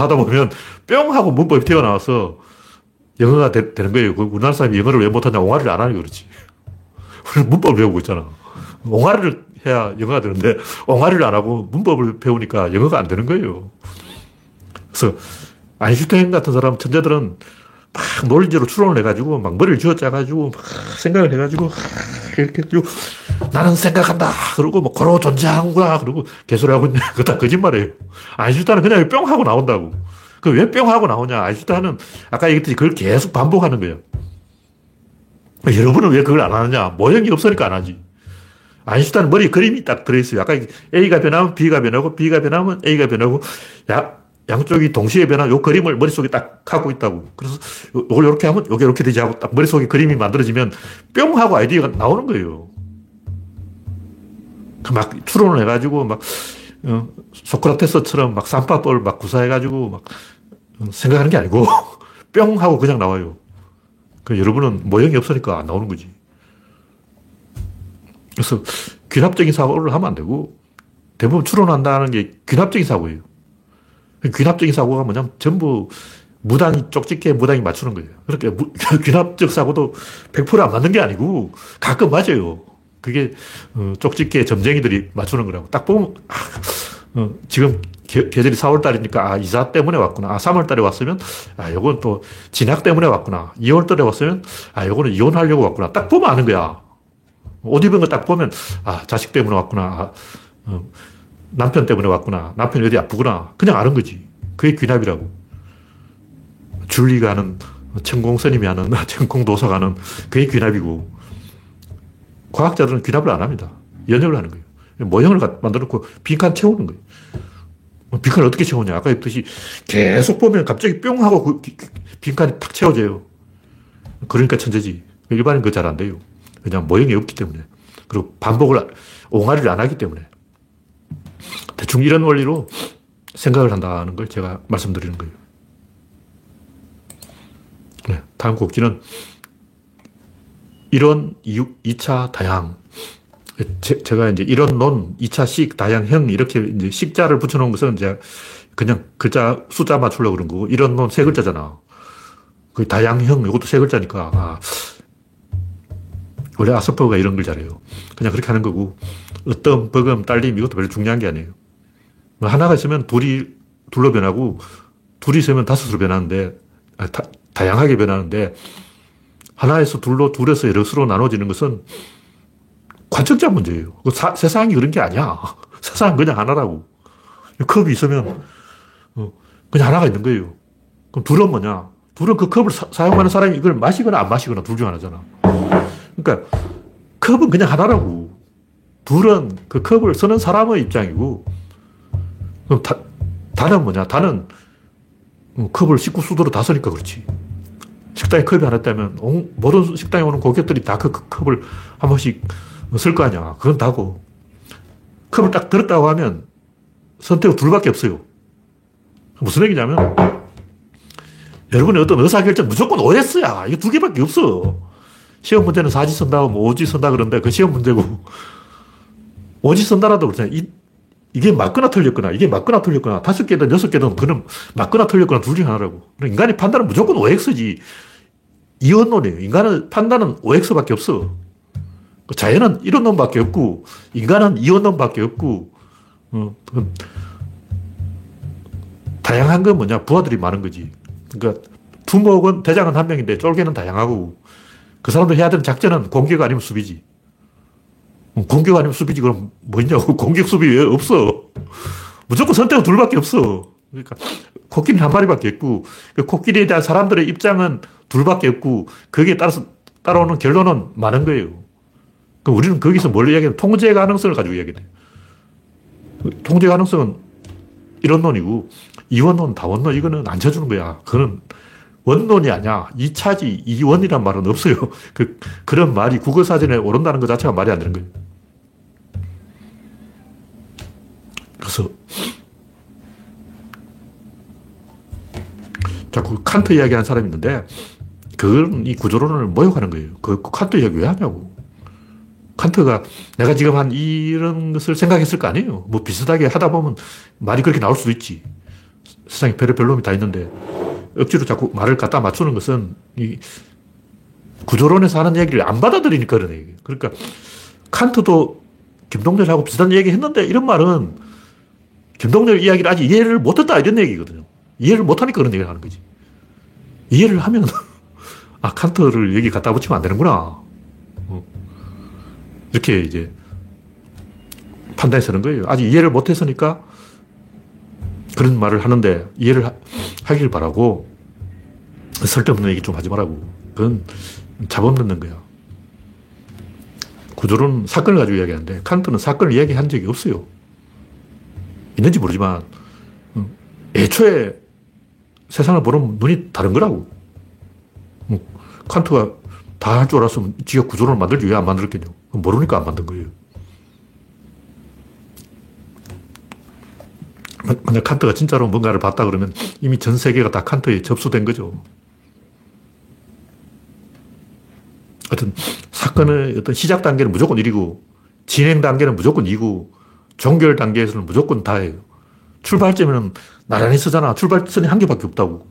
하다 보면 뿅 하고 문법이 튀어나와서 영어가 되, 는 거예요. 그 우리나라 사람이 영어를 왜 못하냐? 옹알이를 안 하니 그렇지. 우리는 문법을 배우고 있잖아. 옹알이를 해야 영어가 되는데 옹알이를 안 하고 문법을 배우니까 영어가 안 되는 거예요. 그래서 아인슈타인 같은 사람, 천재들은 막 논리적으로 추론을 해가지고 막 머리를 쥐어짜가지고 막 생각을 해가지고 이렇게 쭉 나는 생각한다. 그러고 뭐 고로 존재하는구나. 그러고 개소리하고 있네. 그거 다 거짓말이에요. 아인슈타인은 그냥 뿅 하고 나온다고. 그 왜 뿅 하고 나오냐. 아인슈타인은 아까 얘기했듯이 그걸 계속 반복하는 거예요. 여러분은 왜 그걸 안 하느냐. 모형이 없으니까 안 하지. 아인슈타인 머리에 그림이 딱 들어있어요. 아까 A가 변하면 B가 변하고 B가 변하면 A가 변하고 야 양쪽이 동시에 변한 요 그림을 머릿속에 딱 갖고 있다고. 그래서 요걸 이렇게 하면 요게 이렇게 되지 하고 딱 머릿속에 그림이 만들어지면 뿅 하고 아이디어가 나오는 거예요. 그 막 추론을 해가지고 막 어, 소크라테스처럼 막 쌈밥을 막 구사해가지고 막 어, 생각하는 게 아니고 뿅 하고 그냥 나와요. 그 여러분은 모형이 없으니까 안 나오는 거지. 그래서 귀납적인 사고를 하면 안 되고 대부분 추론한다는 게 귀납적인 사고예요. 귀납적인 사고가 뭐냐면 전부 무당이 쪽집게 무당이 맞추는 거예요. 그렇게 귀납적 사고도 100%안 맞는 게 아니고 가끔 맞아요. 그게 어, 쪽집게 점쟁이들이 맞추는 거라고. 딱 보면 아, 어, 지금 계, 절이 4월 달이니까 아 이사 때문에 왔구나. 아 3월 달에 왔으면 아 요건 또 진학 때문에 왔구나. 2월 달에 왔으면 아 요거는 이혼하려고 왔구나. 딱 보면 아는 거야. 옷 입은 거 딱 보면 아 자식 때문에 왔구나. 아, 어, 남편 때문에 왔구나. 남편이 어디 아프구나. 그냥 아는 거지. 그게 귀납이라고. 줄리가 하는, 천공 스님이 하는, 천공 도사가 하는, 그게 귀납이고. 과학자들은 귀납을 안 합니다. 연역을 하는 거예요. 모형을 만들어 놓고 빈칸 채우는 거예요. 뭐 빈칸을 어떻게 채우냐. 아까 했듯이 계속 보면 갑자기 뿅 하고 그 빈칸이 탁 채워져요. 그러니까 천재지. 일반인 그거 잘 안 돼요. 그냥 모형이 없기 때문에. 그리고 반복을, 옹알이를 안 하기 때문에. 대충 이런 원리로 생각을 한다는 걸 제가 말씀드리는 거예요. 네, 다음 곡지는 이론 2차 다양. 제, 가 이제 이런 논, 2차 식, 다양형, 이렇게 이제 식자를 붙여놓은 것은 이제 그냥 글자, 숫자 맞추려고 그런 거고, 논세 글자잖아. 그 다양형, 이것도 세 글자니까, 아, 원래 아스퍼가 이런 걸 잘해요. 그냥 그렇게 하는 거고, 어떤, 버금, 딸림, 이것도 별로 중요한 게 아니에요. 뭐 하나가 있으면 둘이, 둘로 변하고, 둘이 있으면 다섯으로 변하는데, 아, 다, 다양하게 변하는데, 하나에서 둘로, 둘에서 여럿으로 나눠지는 것은 관측자 문제예요. 그 사, 세상이 그런 게 아니야. 세상은 그냥 하나라고. 컵이 있으면 어, 그냥 하나가 있는 거예요. 그럼 둘은 뭐냐? 둘은 그 컵을 사, 용하는 사람이 이걸 마시거나 안 마시거나 둘 중 하나잖아. 그러니까 컵은 그냥 하나라고. 둘은 그 컵을 쓰는 사람의 입장이고, 그럼 다, 단은 뭐냐? 단은 컵을 식구 수도로 다 쓰니까 그렇지. 식당에 컵이 하나 있다면 모든 식당에 오는 고객들이 다 그 컵을 한 번씩 쓸 거 아니야. 그건 다고. 컵을 딱 들었다고 하면 선택은 둘밖에 없어요. 무슨 얘기냐면 여러분의 어떤 의사결정 무조건 OS야. 이거 두 개밖에 없어. 시험 문제는 사지 뭐 오지 쓴다 그러는데 그 시험 문제고 오지 쓴다라도 그렇잖아. 이, 이게 맞거나 틀렸거나 이게 맞거나 틀렸거나 다섯 개든 여섯 개든 그는 맞거나 틀렸거나 둘중 하나라고. 인간의 판단은 무조건 OX지. 이원론이에요. 인간의 판단은 OX밖에 없어. 자연은 이런 놈밖에 없고, 인간은 이런 놈밖에 없고, 어, 다양한 건 뭐냐? 부하들이 많은 거지. 그러니까, 두목은, 대장은 한 명인데, 쫄개는 다양하고, 그 사람들 해야 되는 작전은 공격 아니면 수비지. 어, 공격 아니면 수비지, 그럼 뭐 있냐고. 공격, 수비 왜 없어? 무조건 선택은 둘밖에 없어. 그러니까, 코끼리는 한 마리밖에 없고, 그 코끼리에 대한 사람들의 입장은 둘밖에 없고, 거기에 따라서 따라오는 결론은 많은 거예요. 그 우리는 거기서 뭘 이야기하면 통제 가능성을 가지고 이야기해요. 통제 가능성은 이런론이고, 이원론, 다원론, 이거는 안 쳐주는 거야. 그거는 원론이 아니야. 2차지, 이원이란 말은 없어요. 그, 그런 말이 국어사전에 오른다는 것 자체가 말이 안 되는 거예요. 그래서, 자꾸 칸트 이야기하는 사람이 있는데, 그건 이 구조론을 모욕하는 거예요. 그 칸트 이야기 왜 하냐고. 칸트가 내가 지금 한 이런 것을 생각했을 거 아니에요. 뭐 비슷하게 하다 보면 말이 그렇게 나올 수도 있지. 세상에 별의별 놈이 다 있는데 억지로 자꾸 말을 갖다 맞추는 것은 이 구조론에서 하는 얘기를 안 받아들이니까 그런 얘기 그러니까 칸트도 김동렬하고 비슷한 얘기 했는데 이런 말은 김동렬 이야기를 아직 이해를 못했다 이런 얘기거든요. 이해를 못하니까 그런 얘기를 하는 거지. 이해를 하면 아 칸트를 여기 갖다 붙이면 안 되는구나. 이렇게 이제 판단이 서는 거예요. 아직 이해를 못 했으니까 그런 말을 하는데 이해를 하, 하길 바라고 쓸데없는 얘기 좀 하지 말라고. 그건 잡음 넣는 거야. 구조론 사건을 가지고 이야기하는데 칸트는 사건을 이야기한 적이 없어요. 있는지 모르지만 음, 애초에 세상을 보는 눈이 다른 거라고. 음, 칸트가 다 할 줄 알았으면 지가 구조론을 만들지 왜 안 만들었겠냐. 모르니까 안 만든 거예요. 만약 칸트가 진짜로 뭔가를 봤다 그러면 이미 전 세계가 다 칸트에 접수된 거죠. 하여튼 사건의 어떤 시작 단계는 무조건 1이고 진행 단계는 무조건 2고 종결 단계에서는 무조건 다예요. 출발점에는 나란히 쓰잖아. 출발선이 한 개밖에 없다고.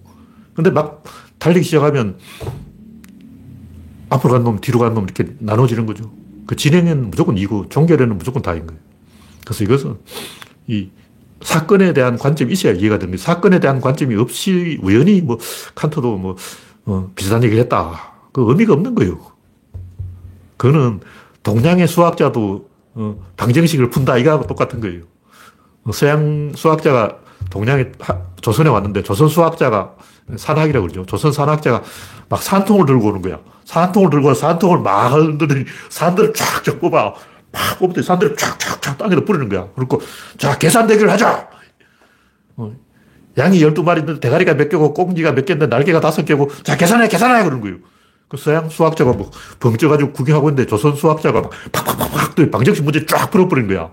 근데 막 달리기 시작하면 앞으로 간 놈, 뒤로 간 놈 이렇게 나눠지는 거죠. 그 진행은 무조건 이고 종결에는 무조건 다인 거예요. 그래서 이것은 이 사건에 대한 관점이 있어야 이해가 됩니다. 사건에 대한 관점이 없이 우연히 뭐 칸트도 뭐 어, 비슷한 얘기를 했다. 그 의미가 없는 거예요. 그거는 동양의 수학자도 어, 방정식을 푼다 이거하고 똑같은 거예요. 어, 서양 수학자가 동양에 조선에 왔는데 조선 수학자가 산학이라고 그러죠. 조선 산학자가 막 산통을 들고 오는 거야. 산통을 들고 산통을 막 흔들더니 산들을 쫙쫙 뽑아. 막 뽑더니 산들을 쫙쫙쫙 땅에다 뿌리는 거야. 그리고 자, 계산 대결을 하자! 어, 양이 12마리인데 대가리가 몇 개고 꽁지가 몇 개인데 날개가 다섯 개고 자, 계산해, 계산해! 그러는 거예요. 그 서양 수학자가 뭐 벙쪄가지고 구경하고 있는데 조선 수학자가 막 팍팍팍팍 방정식 문제 쫙 풀어버린 거야.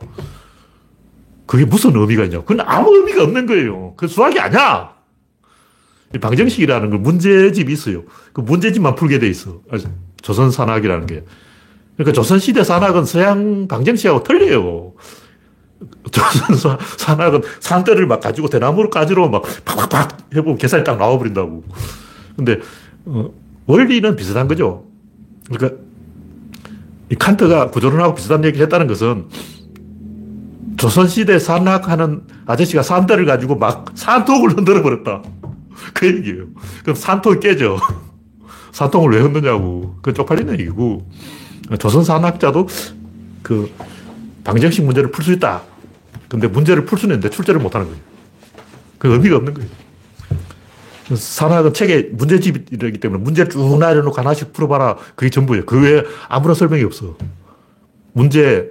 그게 무슨 의미가 있냐? 그건 아무 의미가 없는 거예요. 그 수학이 아니야. 방정식이라는 건 문제집이 있어요. 그 문제집만 풀게 돼 있어. 조선 산학이라는 게. 그러니까 조선시대 산학은 서양 방정식하고 틀려요. 조선 산학은 산대를 막 가지고 대나무를 까지로 막 팍팍팍 해보면 계산이 딱 나와버린다고. 근데, 어, 원리는 비슷한 거죠. 그러니까, 이 칸트가 구조론하고 비슷한 얘기를 했다는 것은 조선시대 산학하는 아저씨가 산대를 가지고 막 산통을 흔들어 버렸다. 그 얘기예요. 그럼 산통이 깨져. 산통을 왜 흔드냐고. 그 쪽팔리는 얘기고. 조선 산학자도 그 방정식 문제를 풀 수 있다. 근데 문제를 풀 수는 있는데 출제를 못 하는 거예요. 그 의미가 없는 거예요. 산학은 책에 문제집이기 때문에 문제를 쭉 나열해놓고 하나씩 풀어봐라. 그게 전부예요. 그 외에 아무런 설명이 없어. 문제,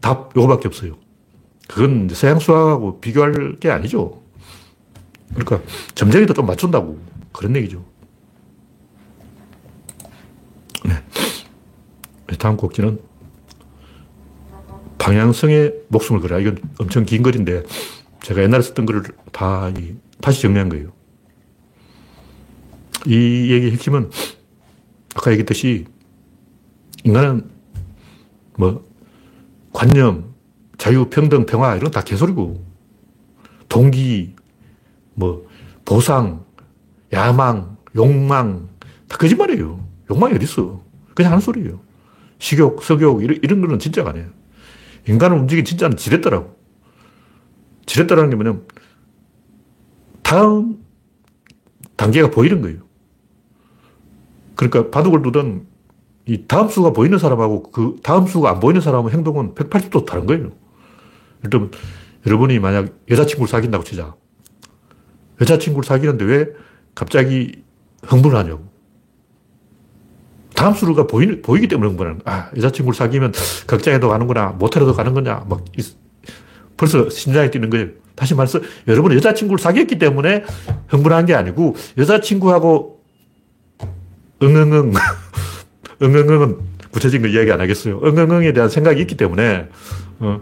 답, 요거밖에 없어요. 그건 서양 수학하고 비교할 게 아니죠. 그러니까 점쟁이도 좀 맞춘다고 그런 얘기죠. 네. 다음 곡지는 방향성에 목숨을 걸어라. 이건 엄청 긴 글인데 제가 옛날에 썼던 글을 다 다시 정리한 거예요. 이 얘기의 핵심은 아까 얘기했듯이 인간은 뭐 관념, 자유, 평등, 평화 이런 다 개소리고 동기, 뭐 보상, 야망, 욕망 다 거짓말이에요. 욕망이 어딨어. 그냥 하는 소리예요. 식욕, 석욕 이런, 이런 거는 진짜가 아니에요. 인간을 움직인 진짜는 지렛대라고. 지렛대라는 게 뭐냐면 다음 단계가 보이는 거예요. 그러니까 바둑을 두든 이 다음 수가 보이는 사람하고 그 다음 수가 안 보이는 사람은 행동은 180도 다른 거예요. 예를 여러분이 만약 여자친구를 사귄다고 치자. 여자친구를 사귀는데 왜 갑자기 흥분을 하냐고. 다음 수가 보이, 보이기 때문에 흥분하는 거야. 아, 여자친구를 사귀면 극장에도 가는구나, 모텔에도 가는 거냐, 막, 벌써 심장이 뛰는 거예요. 다시 말해서 여러분은 여자친구를 사귀었기 때문에 흥분한 게 아니고 여자친구하고 응응응 응응응은 구체적인 거 이야기 안 하겠어요. 응응응에 대한 생각이 있기 때문에 어,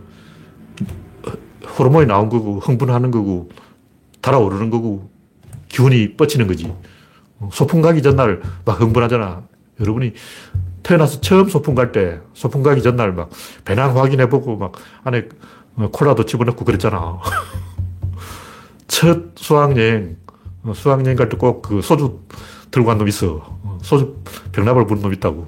호르몬이 나온 거고 흥분하는 거고 달아오르는 거고 기운이 뻗치는 거지. 어, 소풍 가기 전날 막 흥분하잖아. 여러분이 태어나서 처음 소풍 갈 때 소풍 가기 전날 막 배낭 확인해보고 막 안에 콜라도 집어넣고 그랬잖아. 첫 수학여행, 어, 수학여행 갈 때 꼭 그 소주 들고 간 놈 있어. 소주 병납을 부른 놈 있다고.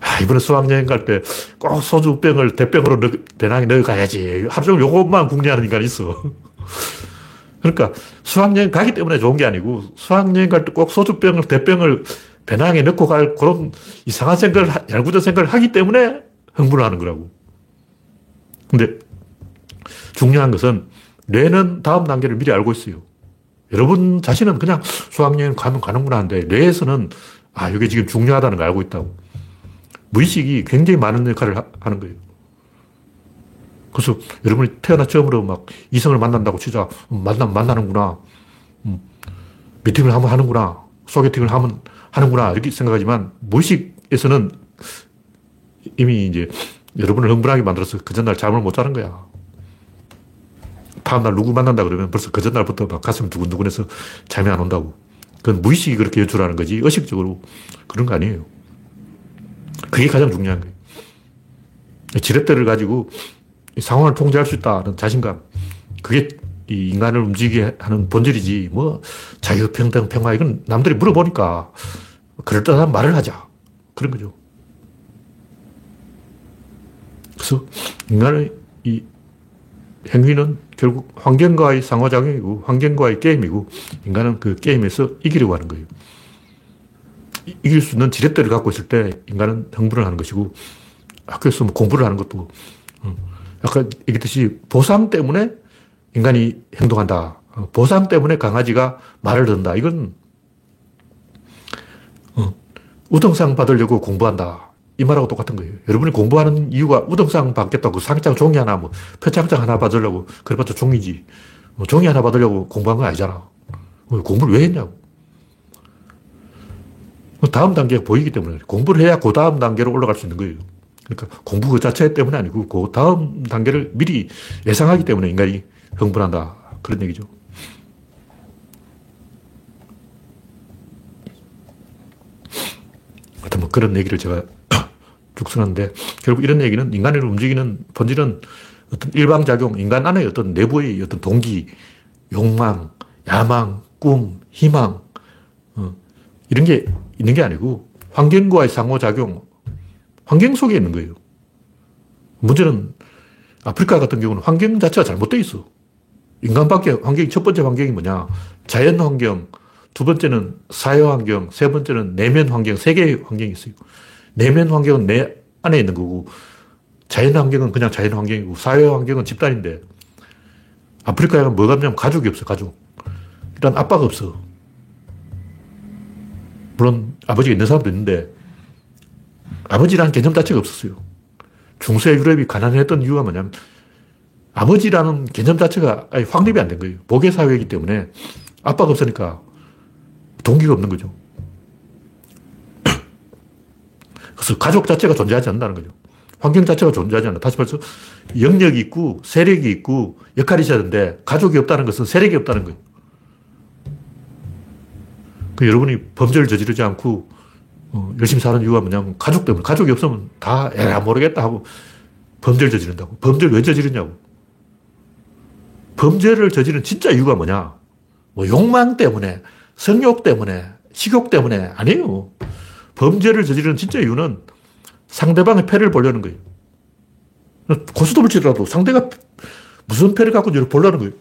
아, 이번에 수학여행 갈 때 꼭 소주병을 대병으로 넣, 배낭에 넣어가야지. 하루 종일 요것만 궁리하는 인간이 있어. 그러니까 수학여행 가기 때문에 좋은 게 아니고 수학여행 갈 때 꼭 소주병을 대병을 배낭에 넣고 갈 그런 이상한 생각을, 얄궂은 생각을 하기 때문에 흥분을 하는 거라고. 근데 중요한 것은 뇌는 다음 단계를 미리 알고 있어요. 여러분 자신은 그냥 수학여행 가면 가는구나 하는데 뇌에서는 아, 이게 지금 중요하다는 걸 알고 있다고. 무의식이 굉장히 많은 역할을 하는 거예요. 그래서 여러분이 태어나 처음으로 막 이성을 만난다고 치자. 음, 만나면 만나는구나. 음, 미팅을 한번 하는구나. 소개팅을 하면 하는구나. 이렇게 생각하지만 무의식에서는 이미 이제 여러분을 흥분하게 만들어서 그 전날 잠을 못 자는 거야. 다음날 누구 만난다 그러면 벌써 그 전날부터 막 가슴 두근두근해서 잠이 안 온다고. 그건 무의식이 그렇게 연출하는 거지 의식적으로 그런 거 아니에요. 그게 가장 중요한 거예요. 지렛대를 가지고 상황을 통제할 수 있다는 자신감. 그게 이 인간을 움직이게 하는 본질이지. 뭐 자유, 평등, 평화 이건 남들이 물어보니까 그럴듯한 말을 하자. 그런 거죠. 그래서 인간의 이 행위는 결국 환경과의 상호작용이고 환경과의 게임이고 인간은 그 게임에서 이기려고 하는 거예요. 이길 수 있는 지렛대를 갖고 있을 때 인간은 흥분을 하는 것이고 학교에서 뭐 공부를 하는 것도 어, 아까 얘기했듯이 보상 때문에 인간이 행동한다. 어, 보상 때문에 강아지가 말을 듣는다. 이건 어, 우등상 받으려고 공부한다. 이 말하고 똑같은 거예요. 여러분이 공부하는 이유가 우등상 받겠다고 상장 종이 하나, 뭐, 표창장 하나 받으려고, 그래봤자 종이지. 뭐 종이 하나 받으려고 공부한 건 아니잖아. 공부를 왜 했냐고. 다음 단계가 보이기 때문에 공부를 해야 그 다음 단계로 올라갈 수 있는 거예요. 그러니까 공부 그 자체 때문에 아니고 그 다음 단계를 미리 예상하기 때문에 인간이 흥분한다. 그런 얘기죠. 하여튼 뭐 그런 얘기를 제가 쭉 쓰는데 결국 이런 얘기는 인간을 움직이는 본질은 어떤 일방작용, 인간 안에 어떤 내부의 어떤 동기, 욕망, 야망, 꿈, 희망, 어, 이런 게 있는 게 아니고 환경과의 상호작용, 환경 속에 있는 거예요. 문제는 아프리카 같은 경우는 환경 자체가 잘못되어 있어. 인간밖에 환경이 첫 번째 환경이 뭐냐? 자연 환경, 두 번째는 사회 환경, 세 번째는 내면 환경, 세 개의 환경이 있어요. 내면 환경은 내 안에 있는 거고, 자연 환경은 그냥 자연 환경이고, 사회 환경은 집단인데, 아프리카에는 뭐가 없냐면 가족이 없어, 가족. 일단 아빠가 없어. 물론 아버지가 있는 사람도 있는데, 아버지라는 개념 자체가 없었어요. 중세 유럽이 가난했던 이유가 뭐냐면, 아버지라는 개념 자체가 확립이 안 된 거예요. 모계 사회이기 때문에 아빠가 없으니까 동기가 없는 거죠. 그래서 가족 자체가 존재하지 않는다는 거죠. 환경 자체가 존재하지 않는다. 다시 말해서 영역이 있고 세력이 있고 역할이 있어야 되는데 가족이 없다는 것은 세력이 없다는 거예요. 그 여러분이 범죄를 저지르지 않고 어, 열심히 사는 이유가 뭐냐면 가족 때문에. 가족이 없으면 다 에라 모르겠다 하고 범죄를 저지른다고. 범죄를 왜 저지르냐고. 범죄를 저지른 진짜 이유가 뭐냐. 뭐 욕망 때문에 성욕 때문에, 식욕 때문에 아니에요. 범죄를 저지르는 진짜 이유는 상대방의 패를 보려는 거예요. 고스톱을 치더라도 상대가 무슨 패를 갖고 있는지 보려는 거예요.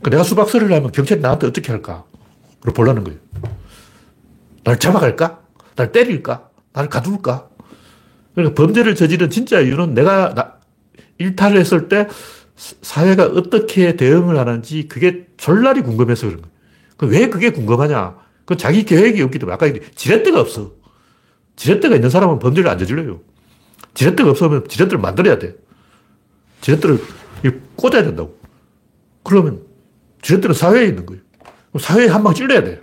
그러니까 내가 수박설을 하면 경찰이 나한테 어떻게 할까? 를 보려는 거예요. 날 잡아갈까? 날 때릴까? 날 가둘까? 그러니까 범죄를 저지른 진짜 이유는 내가 나, 일탈을 했을 때 사회가 어떻게 대응을 하는지 그게 졸라리 궁금해서 그런 거예요. 왜 그게 궁금하냐? 그 자기 계획이 없기 때문에. 아까 지렛대가 없어. 지렛대가 있는 사람은 범죄를 안 저질러요. 지렛대가 없으면 지렛대를 만들어야 돼. 지렛대를 꽂아야 된다고. 그러면 지렛대는 사회에 있는 거예요. 사회에 한 방 찔러야 돼.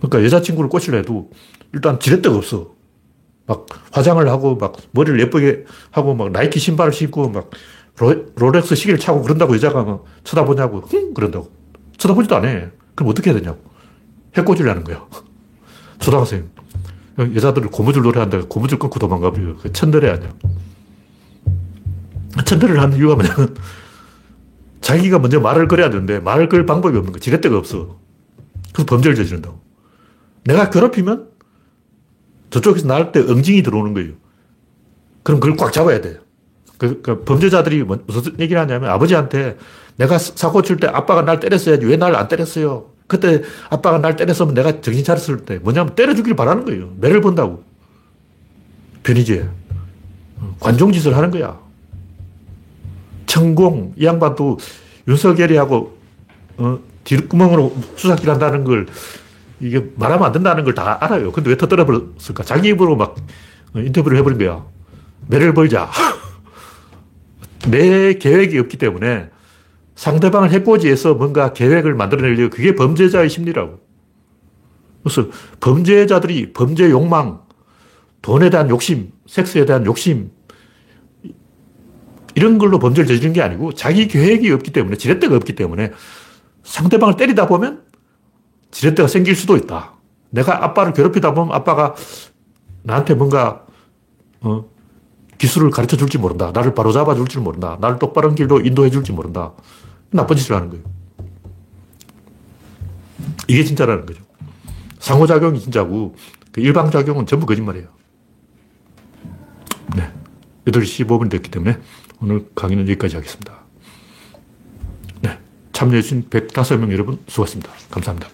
그러니까 여자친구를 꼬시려 해도 일단 지렛대가 없어. 막 화장을 하고 막 머리를 예쁘게 하고 막 나이키 신발을 신고 막 로, 렉스 시계를 차고 그런다고 여자가 막 쳐다보냐고 흥 그런다고. 쳐다보지도 않아. 그럼 어떻게 해야 되냐고. 하는 거야. 초등학생. 여자들을 고무줄 노래 한다 고무줄 끊고 도망가 버려. 천대래 아니야. 천대를 하는 이유가 뭐냐면 자기가 먼저 말을 걸어야 되는데 말을 걸 방법이 없는 거야. 지렛대가 없어. 그래서 범죄를 저지른다고. 내가 괴롭히면 저쪽에서 나올 때 응징이 들어오는 거예요. 그럼 그걸 꽉 잡아야 돼. 그, 그 범죄자들이 뭐, 무슨 얘기를 하냐면 아버지한테 내가 사고 칠 때 아빠가 날 때렸어야지 왜 날 안 때렸어요? 그때 아빠가 날 때렸으면 내가 정신 차렸을 때 뭐냐면 때려주길 바라는 거예요. 매를 본다고. 변이제. 관종짓을 하는 거야. 천공, 이 양반도 윤석열이하고 어, 뒷구멍으로 수사기를 한다는 걸 이게 말하면 안 된다는 걸 다 알아요. 근데 왜 터뜨려 버렸을까? 자기 입으로 막 인터뷰를 해버린 거야. 매를 벌자. 내 계획이 없기 때문에 상대방을 해코지해서 뭔가 계획을 만들어내려고 그게 범죄자의 심리라고. 그래서 범죄자들이 범죄 욕망, 돈에 대한 욕심, 섹스에 대한 욕심, 이런 걸로 범죄를 저지른 게 아니고 자기 계획이 없기 때문에, 지렛대가 없기 때문에 상대방을 때리다 보면 지렛대가 생길 수도 있다. 내가 아빠를 괴롭히다 보면 아빠가 나한테 뭔가, 어, 기술을 가르쳐 줄지 모른다. 나를 바로 잡아 줄지 모른다. 나를 똑바른 길로 인도해 줄지 모른다. 나쁜 짓을 하는 거예요. 이게 진짜라는 거죠. 상호작용이 진짜고, 그 일방작용은 전부 거짓말이에요. 네. 8시 15분이 됐기 때문에 오늘 강의는 여기까지 하겠습니다. 네. 참여해주신 105명 여러분 수고하셨습니다. 감사합니다.